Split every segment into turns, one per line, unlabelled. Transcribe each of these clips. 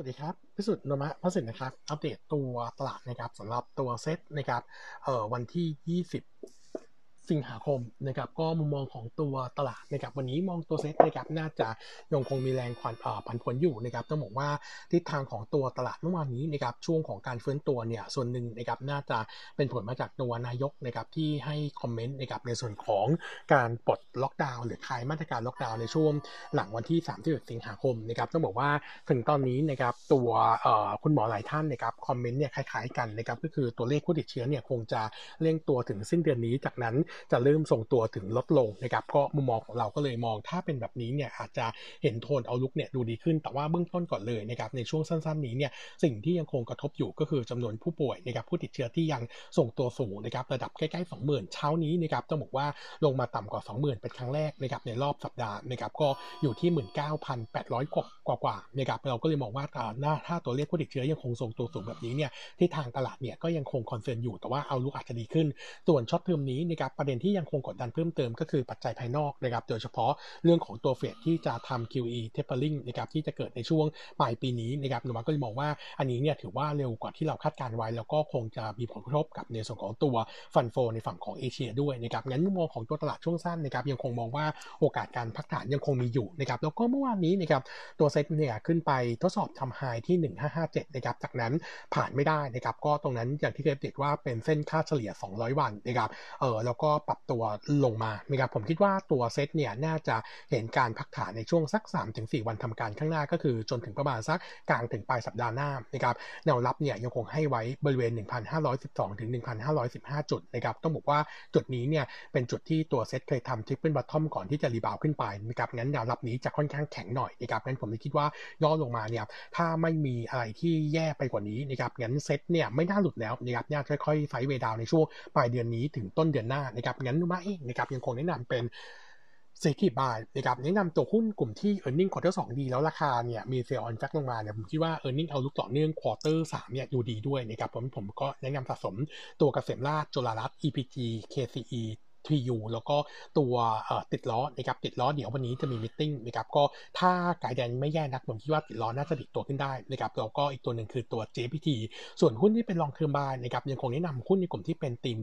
สวัสดีครับ พิสุทธิ์นมะพระสินนะครับ อัปเดตตัวตลาดนะครับสำหรับตัวเซตนะครับเอ่อวันที่ 20 สิงหาคมนะครับก็มุมมองของตัวตลาดนะครับวันนี้มองตัวเซ็ตนะครับน่าจะยังคงมีแรงผันผันผวนอยู่นะครับต้องบอกว่าทิศทางของตัวตลาดเมื่อวานนี้นะครับช่วงของการฟื้นตัวเนี่ยส่วนหนึ่งนะครับน่าจะเป็นผลมาจากตัวนายกนะครับที่ให้คอมเมนต์นะครับในส่วนของการปลดล็อกดาวน์หรือคลายมาตรการล็อกดาวน์ในช่วงหลังวันที่31สิงหาคมนะครับต้องบอกว่าถึงตอนนี้นะครับตัวคุณหมอหลายท่านนะครับคอมเมนต์เนี่ยคล้ายๆกันนะครับก็คือตัวเลขผู้ติดเชื้อเนี่ยคงจะเร่งตัวถึงสิ้นเดือนนี้จากนั้นจะเริ่มส่งตัวถึงลดลงนะครับก็มุมมองของเราก็เลยมองถ้าเป็นแบบนี้เนี่ยอาจจะเห็นโทนเอาลุกเนี่ยดูดีขึ้น แต่ว่าเบื้องต้นก่อนเลยนะครับในช่วงสั้นๆนี้เนี่ยสิ่งที่ยังคงกระทบอยู่ก็คือจำนวนผู้ป่วยนะครับผู้ติดเชื้อที่ยังส่งตัวสูงนะครับระดับใกล้ๆ 20,000 เช้านี้นะครับต้องบอกว่าลงมาต่ำกว่า 20,000 เป็นครั้งแรกนะครับในรอบสัปดาห์นะครับก็อยู่ที่ 19,800 กว่ากว่านะครับเราก็เลยมองว่าถ้าตัวเลขผู้ติดเชื้อยังคงทรงตัวสูงแบบนี้เนี่ยที่ทางตลาดเนี่ยก็ยังคง concern อยู่แต่ว่า outlook อาจจะดีขึ้น ส่วน short term นี้นะครับประเด็นที่ยังคงกดดันเพิ่มเติมก็คือปัจจัยภายนอกนะครับโดยเฉพาะเรื่องของตัวเฟดที่จะทำ QE tapering นะครับที่จะเกิดในช่วงปลายปีนี้นะครับโนมูระก็เลยมองว่าอันนี้เนี่ยถือว่าเร็วกว่าที่เราคาดการไว้ แล้วก็คงจะมีผลกระทบกับในส่วนของตัวฟันโฟในฝั่งของเอเชียด้วยนะครับงั้นมุมมองของตัวตลาดช่วงสั้นนะครับยังคงมองว่าโอกาสการพักฐานยังคงมีอยู่นะครับแล้วก็เมื่อวานนี้นะครับตัวเซ็ตเนี่ยขึ้นไปทดสอบทำไฮที่ 1557นะครับจากนั้นผ่านไม่ได้นะครับก็ตรงนั้นอย่างที่เคยติดว่าเป็นเส้นค่าเฉลี่ย 200 วันนะครับเออแล้วก็็ปรับตัวลงมานะครับผมคิดว่าตัวเซตเนี่ยน่าจะเห็นการพักฐานในช่วงสัก 3-4 วันทำการข้างหน้าก็คือจนถึงประมาณสักกลางถึงปลายสัปดาห์หน้านะครับแนวรับเนี่ยยังคงให้ไว้บริเวณ 1,512 ถึง 1,515 จุดนะครับต้องบอกว่าจุดนี้เนี่ยเป็นจุดที่ตัวเซตเคยทำ triple bottom ก่อนที่จะ rebound ขึ้นไปนะครับงั้นแนวรับนี้จะค่อนข้างแข็งหน่อยนะครับงั้นผมคิดว่าย่อลงมาเนี่ยถ้าไม่มีอะไรที่แย่ไปกว่านี้นะครับงั้นเซตเนี่ยไม่น่าหลุดแล้วนะครับน่าค่อยๆ find way down ในช่วงปลายเดือนนี้ถึงต้นเดือนหน้านะครับงั้นโนมูระเองนะครับยังคงแนะนำเป็น selective buy นะครับแนะนำตัวหุ้นกลุ่มที่ e a r n i n g ควอเตอร์สดีแล้วราคาเนี่ยมี sell on fact ลงมาเนี่ยผมคิดว่า e a r n i n g เอาลุกต่อเนื่อง quarter สามเนี่ยอยู่ดีด้วยนะครับผมผมก็แนะนำสะสมตัวเกษมราษฎร์ จุฬารัตน์ EPG KCE TU แล้วก็ตัวติดล้อนะครับติดล้อเดี๋ยววันนี้จะมี meeting นะครับก็ถ้า guidance ไม่แย่นักผมคิดว่าติดล้อน่าจะติดตัวขึ้นได้นะครับแล้วก็อีกตัวหนึ่งคือตัว JPT ส่วนหุ้นที่เป็น long term buy นะครับยังคงแนะนำหุ้นในกลุ่มที่เป็น theme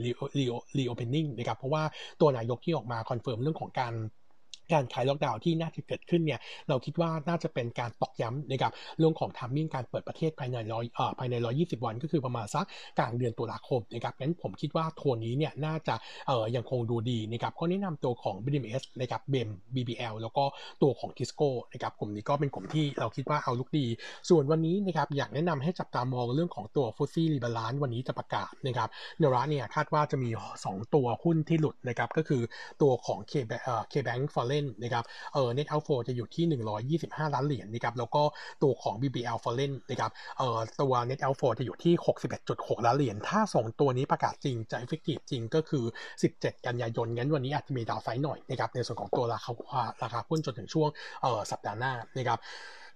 reopening นะครับเพราะว่าตัวนายกที่ออกมา confirm เรื่องของการ การคลายล็อกดาวน์ที่น่าจะเกิดขึ้นเนี่ยเราคิดว่าน่าจะเป็นการตอกย้ำนะครับเรื่องของ timing การเปิดประเทศภายในร้อยเอ่อภายในร้อยยี่สิบวันก็คือประมาณสักกลางเดือนตุลาคมนะครับงั้นผมคิดว่าโทนนี้เนี่ยน่าจะเอ่อยังคงดูดีนะครับก็แนะนำตัวของ BDMS นะครับ BEM BBL แล้วก็ตัวของ TISCO นะครับกลุ่มนี้ก็เป็นกลุ่มที่เราคิดว่า outlook ดี ส่วนวันนี้นะครับอยากแนะนำให้จับตามองเรื่องของตัว FTSE rebalance วันนี้จะประกาศนะครับโนมูระเนี่ยคาดว่าจะมี 2 ตัวหุ้นที่หลุดนะครับก็คือตัวของ K Bank Foreign นะครับเออ net outflow จะอยู่ที่ 125 ล้านเหรียญนะครับแล้วก็ตัวของ BBL foreign นะครับเออตัว net outflow จะอยู่ที่ 61.6 ล้านเหรียญถ้าสองตัวนี้ประกาศจริงจะ effective จริงก็คือ 17 กันยายนงั้นวันนี้อาจจะมี downside หน่อยนะครับในส่วนของตัวราคาราคาหุ้นจนถึงช่วงเออสัปดาห์หน้านะครับ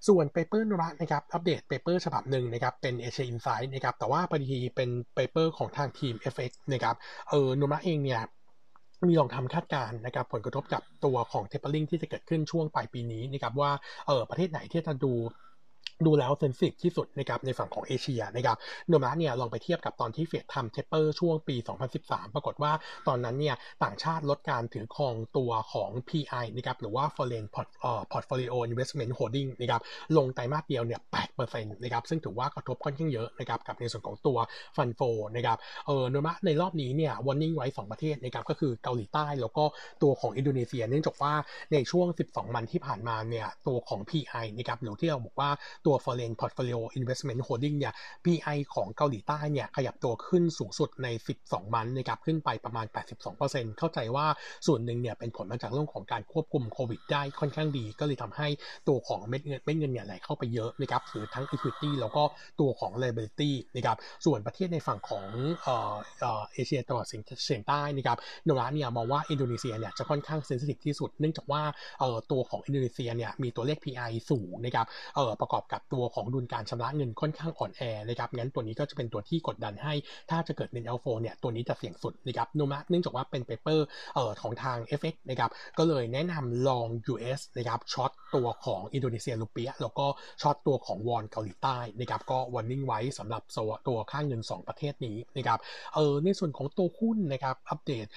ส่วน paper โนมูระนะครับอัปเดต paper ฉบับหนึ่งนะครับเป็น Asia Insight นะครับแต่ว่าพอดีเป็น paper ของทางทีม FX นะครับเออโนมูระเองเนี่ย มีลองทำคาดการณ์นะครับผลกระทบกับตัวของ tapering ที่จะเกิดขึ้นช่วงปลายปีนี้นะครับว่าเออประเทศไหนที่จะดูดูแล้ว sensitive ที่สุดนะครับในฝั่งของเอเชียนะครับโนมูระเนี่ยลองไปเทียบกับตอนที่เฟดทำ taper ช่วงปี 2013 ปรากฏว่าตอนนั้นเนี่ยต่างชาติลดการถือครองตัวของ FPI นะครับหรือว่า foreign port เอ่อ portfolio investment holding นะครับลงไตรมาสเดียวเนี่ย 8%นะครับซึ่งถือว่ากระทบค่อนข้างเยอะนะครับกับในส่วนของตัว fund flow ะครับเออโนมูระในรอบนี้เนี่ย warning ไว้ 2 ประเทศนะครับก็คือเกาหลีใต้แล้วก็ตัวของอินโดนีเซีย เนื่องจากว่าในช่วง 12 วันที่ผ่านมาเนี่ยตัวของ PI นะครับหรือที่เราบอกว่าตัว foreign portfolio investment holding เนี่ย PI ของเกาหลีใต้เนี่ยขยับตัวขึ้นสูงสุดใน 12มันนะครับขึ้นไปประมาณ 82%เข้าใจว่าส่วนหนึ่งเนี่ยเป็นผลมาจากเรื่องของการควบคุมโควิดได้ค่อนข้างดี ก็เลยทำให้ตัวของเม็ดเงินเม็ดเงินเนี่ยไหลเข้าไปเยอะนะครับหรือทั้ง equity แล้วก็ตัวของ liability นะครับส่วนประเทศในฝั่งของเอเอเชียตะวันออกเฉียงใต้นะครับโนมูระเนี่ยมองว่าอินโดนีเซียเนี่ยจะค่อนข้าง sensitive ที่สุด เนื่องจากว่าตัวของอินโดนีเซียเนี่ยมีตัวเลข FPI สูงนะครับประกอบกับตัวของดุลการชำระเงินค่อนข้างอ่อนแอนะครับงั้นตัวนี้ก็จะเป็นตัวที่กดดันให้ ถ้าจะเกิดเป็น L4 เนี่ยตัวนี้จะเสี่ยงสุดนะครับโนมูระเนื่องจากว่าเป็น paper ของทาง FX นะครับก็เลยแนะนำลอง US นะครับ short ตัวของอินโดนีเซียรูเปียห์แล้วก็ short ตัวของวอนเกาหลีใต้นะครับก็ warning ไว้สำหรับตัวค่าเงิน 2 ประเทศนี้นะครับเออในส่วนของตัวหุ้นนะครับอัปเดต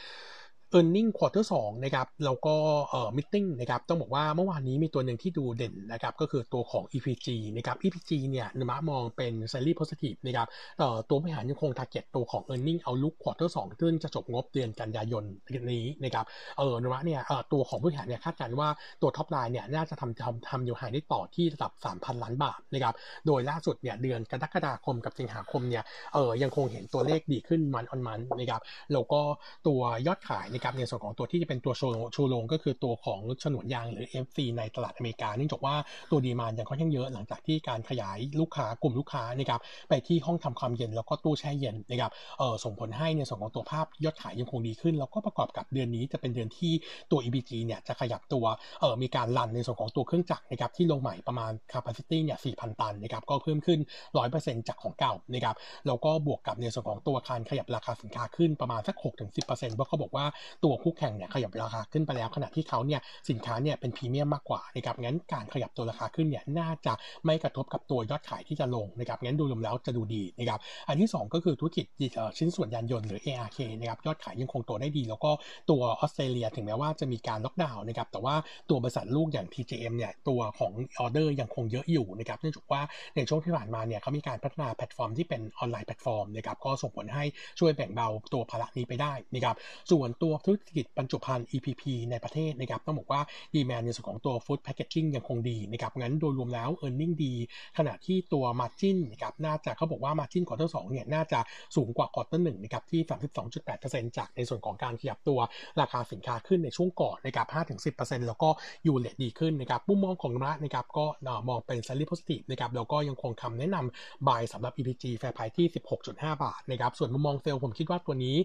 e a r n i n g quarter 2นะครับแล้วก็เอ่อ meeting นะครับต้องบอกว่าเมื่อวานนี้มีตัวหนึ่งที่ดูเด่นนะครับก็คือตัวของ EPG นะครับ EPG เนี่ยนมะมองเป็น salary positive นะครับเอ่อตัวบริหารยังคง target ตัวของ e a r n i n g เอาลุก quarter 2ซึ่งจะจบงบเดือนกันยายนนี้นะครับเออนมะเนี่ยเอ่อตัวของบริหารเนี่ยคาดการณ์ว่าตัว top line เนี่ยน่าจะทำทำทำอยู่หายได้ต่อที่ระดับ 3,000 ล้านบาทนะครับโดยล่าสุดเนี่ยเดือนกรกฎาคมกับสิงหาคมเนี่ยเออยังคงเห็นตัวเลขดีขึ้นมันออนมันนะครับแล้วก็ตัวยอดขายนะครับในส่วนของตัวที่จะเป็นตัวชูโรงก็คือตัวของฉนวนยางหรือ FC ในตลาดอเมริกาเนื่องจากว่าตัวดีมานยังค่อนข้างเยอะหลังจากที่การขยายลูกค้ากลุ่มลูกค้านะครับไปที่ห้องทำความเย็นแล้วก็ตู้แช่เย็นนะครับเออส่งผลให้ในส่วนของตัวภาพยอดขายยังคงดีขึ้น แล้วก็ประกอบกับเดือนนี้จะเป็นเดือนที่ตัว EBG เนี่ยจะขยับตัวเออมีการรันในส่วนของตัวเครื่องจักรนะครับที่ลงใหม่ประมาณ capacity เนี่ย4,000 ตันนะครับก็เพิ่มขึ้น 100%จากของเก่านะครับแล้วก็บวกกับในส่วนของตัวการขยับราคาสินค้าขึ้นประมาณสัก 6-10%เพราะเขาบอกว่าตัวคู่แข่งเนี่ยขยับราคาขึ้นไปแล้ว ขณะที่เขาเนี่ยสินค้าเนี่ยเป็นพรีเมียมมากกว่านะครับงั้นการขยับตัวราคาขึ้นเนี่ยน่าจะไม่กระทบกับตัวยอดขายที่จะลงนะครับงั้นดูรวมแล้วจะดูดีนะครับอันที่ 2 ก็คือธุรกิจชิ้นส่วนยานยนต์หรือ ARK นะครับยอดขายยังคงโตได้ดี แล้วก็ตัวออสเตรเลียถึงแม้ว่าจะมีการล็อกดาวน์นะครับแต่ว่าตัวบริษัทลูกอย่าง TJM เนี่ยตัวของออเดอร์ยังคงเยอะอยู่นะครับเนื่องจากว่าในช่วงที่ผ่านมาเนี่ยเขามีการพัฒนาแพลตฟอร์มที่เป็นออนไลน์แพลตฟอร์มนะครับก็ส่งผลให้ช่วยแบ่งเบาตัวภาระนี้ไปได้นะครับส่วนตัวธุรกิจบรรจุภัณฑ์ EPP ในประเทศนะครับต้องบอกว่า demand ในส่วนของตัว food packaging ยังคงดีนะครับงั้นโดยรวมแล้ว e a r n i n g ดี ขณะที่ตัว margin นะครับน่าจะเขาบอกว่ามาจินควอเตอร์สเนี่ยน่าจะสูงกว่า quarter หนึ่งนะครับที่ 32.8%จากในส่วนของการขยับตัวราคาสินค้าขึ้นในช่วงก่อนนะครับ5-10%แล้วก็ U-rate ดีขึ้นนะครับมุมมองของรัฐนะครับก็มองเป็น slightly positive นะครับแล้วก็ยังคงคำแนะนำ buy สำหรับ EPG Fair Price ที่ 16.5 บาทนะครับส่วนมุมมองเซลล์ผมคิดว่าตัวนี้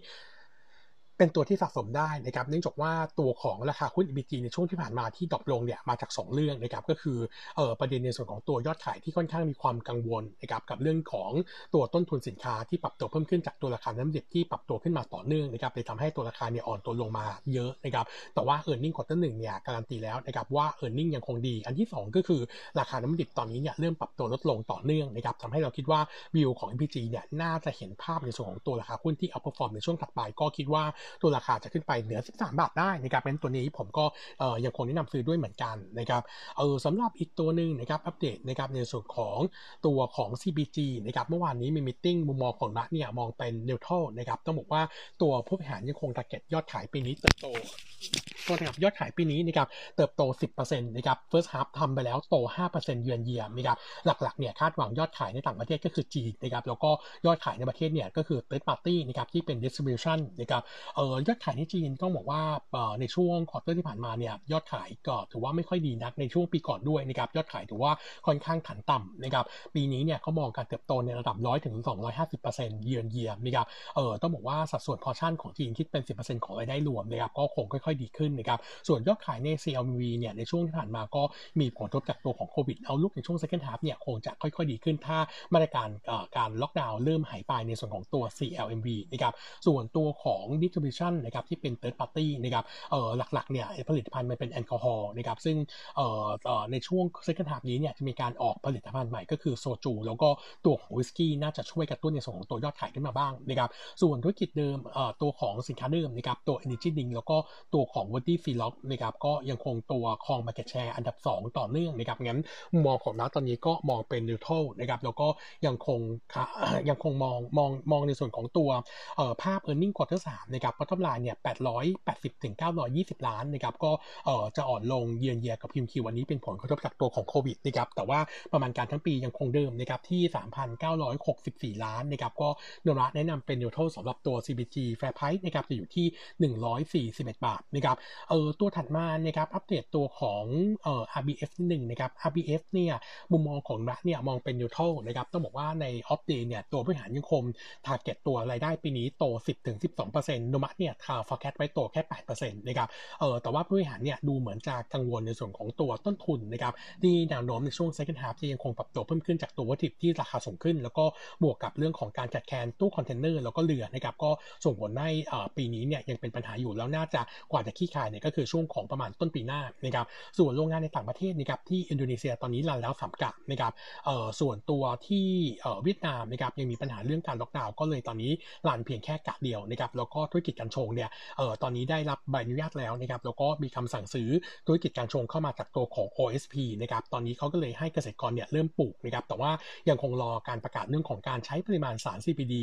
เป็นตัวที่สะสมได้นะครับเนื่องจากว่าตัวของราคาหุ้น EPG ในช่วงที่ผ่านมาที่ drop ลงเนี่ยมาจาก 2 เรื่องนะครับก็คือเออประเด็นในส่วนของตัวยอดขายที่ค่อนข้างมีความกังวลนะครับกับเรื่องของตัวต้นทุนสินค้าที่ปรับตัวเพิ่มขึ้นจากตัวราคาน้ำดิบที่ปรับตัวขึ้นมาต่อเนื่องนะครับเลยทำให้ตัวราคาเนี่ยอ่อนตัวลงมาเยอะนะครับแต่ว่า e a r n i n g ควอเตอร์หนึ่งเนี่ยการันตีแล้วนะครับว่า e a r n i n g ยังคงดี อันที่ 2 ก็คือราคาน้ำดิบตอนนี้เนี่ยเริ่มปรับตัวลดลงต่อเนื่องนะครับทำให้เราคิดว่าวิวของ EPG เนี่ยน่าจะเห็นภาพในส่วนของตัวราคาหุ้นที่ outperform ในช่วงถัดไปก็คิดว่าตัวราคาจะขึ้นไปเหนือ 13 บาทได้นะครับเป็นตัวนี้ผมก็ยังคงแนะนำซื้อด้วยเหมือนกันนะครับเออสำหรับอีกตัวหนึ่งนะครับอัปเดตนะครับในส่วนของตัวของ CBG นะครับเมื่อวานนี้มีมิ팅มุมมองของรัฐเนี่ยมองเป็นนิวทรัลนะครับต้องบอกว่าตัวผู้บริหารยังคงตาร์เก็ตยอดขายปีนี้เติบโตตัวนะครับยอดขายปีนี้นะครับเติบโต 10%นะครับ first half ทำไปแล้วโต 5%เยือนเยียมนะครับหลักๆเนี่ยคาดหวังยอดขายในต่างประเทศก็คือจีนนะครับแล้วก็ยอดขายในประเทศเนี่ยก็คือ third party นะครับที่เป็น distribution นะครับเออยอดขายในจีนต้องบอกว่าในช่วง quarter ที่ผ่านมาเนี่ยยอดขายก็ถือว่าไม่ค่อยดีนักในช่วงปีก่อนด้วยนะครับยอดขายถือว่าค่อนข้างขันต่ำนะครับปีนี้เนี่ยเขามองการเติบโตในระดับ100ถึง250%เยือนเยียมนะครับเออต้องบอกว่าสัดส่วนพอชั่นของจีนคิดเป็น 10%ของรายได้รวมนะครับก็คงค่อยๆ ดีขึ้นนะครับส่วนยอดขายใน CLV เนี่ยในช่วงที่ผ่านมาก็มีผลกระทบจากตัวของโควิด outlook ในช่วง second half เนี่ยคงจะค่อยๆ ดีขึ้น ถ้ามาตรการการล็อกดาวน์เริ่มหายไปในส่วนของตัว CLMV นะครับส่วนตัวของ distribution นะครับที่เป็น third party นะครับเอ่อหลักๆเนี่ยผลิตภัณฑ์มันเป็นแอลกอฮอล์นะครับซึ่งเอ่อในช่วง second half นี้เนี่ยจะมีการออกผลิตภัณฑ์ใหม่ก็คือโซจูแล้วก็ตัวของวิสกี้น่าจะช่วยกระตุ้นในส่วนของตัวยอดขายขึ้นมาบ้างนะครับส่วนธุรกิจเดิมเอ่อตัวของสินค้าเดิมนะครับตัว Energy Drink แล้วก็ตัวของ w o d y f e e l o นะครับก็ยังคงตัวครอง market share อันดับ 2 ต่อเนื่องนะครับงั้นมุมมองของนักตอนนี้ก็มองเป็น neutral นะครับแล้วก็ยังคงยังคงมองมองมองในส่วนของตัวภาพ earning quarter 3นะครับ bottom line เนี่ย880ถึง920 ล้านนะครับก็เอ่อจะอ่อนลงเยือนเยียกับพิมพ์คิววันนี้เป็นผลกระทบจากตัวของโควิดนะครับแต่ว่าประมาณการทั้งปียังคงเดิมนะครับที่ 3,964 ล้านนะครับก็โนระแนะนำเป็น neutral สำหรับตัว CBG fair price นะครับจะอยู่ที่ 141 บาทนะครับเออตัวถัดมานะครับอัปเดตตัวของเอ่อ RBF นิดนึงนะครับ RBF เนี่ยมุมมองของรัฐเนี่ยมองเป็น neutral นะครับต้องบอกว่าใน opp day เนี่ยตัวบริหารยังคง target ตัวรายได้ปีนี้โต 10-12%โนมูระเนี่ยข่าว forecast ไว้โตแค่8%นะครับเออแต่ว่าผู้บริหารเนี่ยดูเหมือนจะกังวลในส่วนของตัวต้นทุนนะครับที่แนวโน้มในช่วง second half จะยังคงปรับตัวเพิ่มขึ้นจากตัววัตถุดิบที่ราคาสูงขึ้น แล้วก็บวกกับเรื่องของการขาดแคลนตู้คอนเทนเนอร์แล้วก็เรือนะครับก็ส่งผลให้ปีนี้เนี่ยยังเป็นปัญหาอยู่แล้วน่าจะกว่าจะขี้คายเนี่ยก็คือช่วงของประมาณต้นปีหน้านะครับส่วนโรงงานในต่างประเทศนะครับที่อินโดนีเซียตอนนี้รันแล้วสามกะนะครับเอ่อส่วนตัวที่เอ่อเวียดนามนะครับยังมีปัญหาเรื่องการล็อกดาวน์ก็เลยตอนนี้รันเพียงแค่กะเดียวนะครับแล้วก็ธุรกิจการชงเนี่ยเอ่อตอนนี้ได้รับใบอนุญาตแล้วนะครับแล้วก็มีคำสั่งซื้อธุรกิจการชงเข้ามาจากตัวของ OSP นะครับตอนนี้เขาก็เลยให้เกษตรกรเนี่ยเริ่มปลูกนะครับแต่ว่ายังคงรอการประกาศเรื่องของการใช้ปริมาณสาร CBD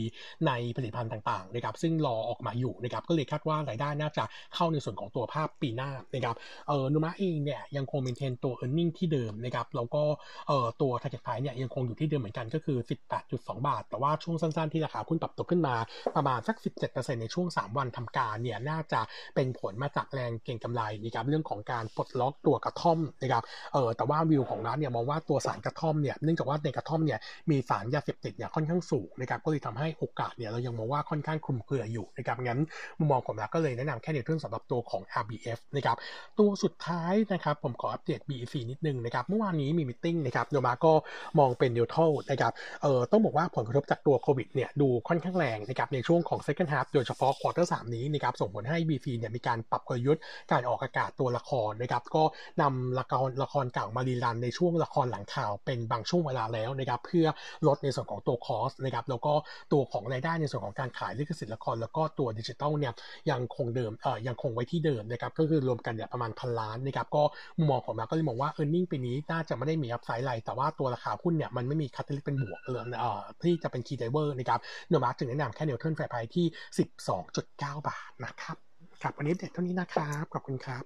ในผลิตภัณฑ์ต่างๆนะครับซึ่งรอออกมาอยู่นะครับก็เลยคาดว่ารายได้น่าจะเข้าในส่วนของตัวภาพปีหน้านะครับเออนุมะเองเนี่ยยังคงเมนเทนตัว e a r n i n g ที่เดิมนะครับแล้วก็เอ่อตัว target price เนี่ยยังคงอยู่ที่เดิมเหมือนกันก็คือ 18.2 บาท แต่ว่าช่วงสั้นๆที่ราคาหุ้นปรับตัวขึ้นมาประมาณสัก 17%ในช่วง 3วันทำการเนี่ยน่าจะเป็นผลมาจากแรงเก่งกำไรนะครับเรื่องของการปลดล็อกตัวกระท่อมนะครับเออแต่ว่าวิวของร้านเนี่ยมองว่าตัวสารกระท่อมเนี่ยเนื่องจากว่าในกระท่อมเนี่ยมีสารยาเสพติดเนี่ยค่อนข้างสูงนะครับก็เลยทำให้โอกาสเนี่ยเรายังมองว่าค่อนข้างคลุมเครืออยู่นะครับงั้นมุมมองผมแล้วก็เลยแนะนำแค่ในเรื่องสำหรับตัวของ RBF นะครับตัวสุดท้ายนะครับผมขออัปเดต BEC นิดนึงนะครับเมื่อวานนี้มีมิ팅นะครับโนมาก็มองเป็นนิวทรัลนะครับเออต้องบอกว่าผลกระทบจากตัวโควิดเนี่ยดูค่อนข้างแรงนะครับในช่วงของ second half โดยเฉพาะควอเตอร์สนี้นะครับส่งผลให้ BC เนี่ยมีการปรับกลยุทธ์การออกอากาศตัวละครนะครับก็นำละครละครเก่ามา rerun ในช่วงละครหลังข่าวเป็นบางช่วงเวลาแล้วนะครับเพื่อลดในส่วนของตัว cost นะครับแล้วก็ตัวของรายได้ในส่วนของการขายลิขสิทธิ์ละครแล้วก็ตัวดิจิตอลเนี่ยยังคงเดิมเอ่อยังคงไว้ที่เดิมนะครับก็คือรวมกันเนี่ยประมาณพันล้านนะครับก็มุมมองของเราก็เลยมองว่า e a r n i n g ปีนี้น่าจะไม่ได้มี upside อะไรแต่ว่าตัวราคาหุ้นเนี่ยมันไม่มี catalyst เป็นบวกเลยเอ่อที่จะเป็น key driver นะครับโนมูระจึงแนะนำแค่ neutral fair price ที่9 บาทนะครับครับวันนี้เด็ดเท่านี้นะครับ ขอบคุณครับ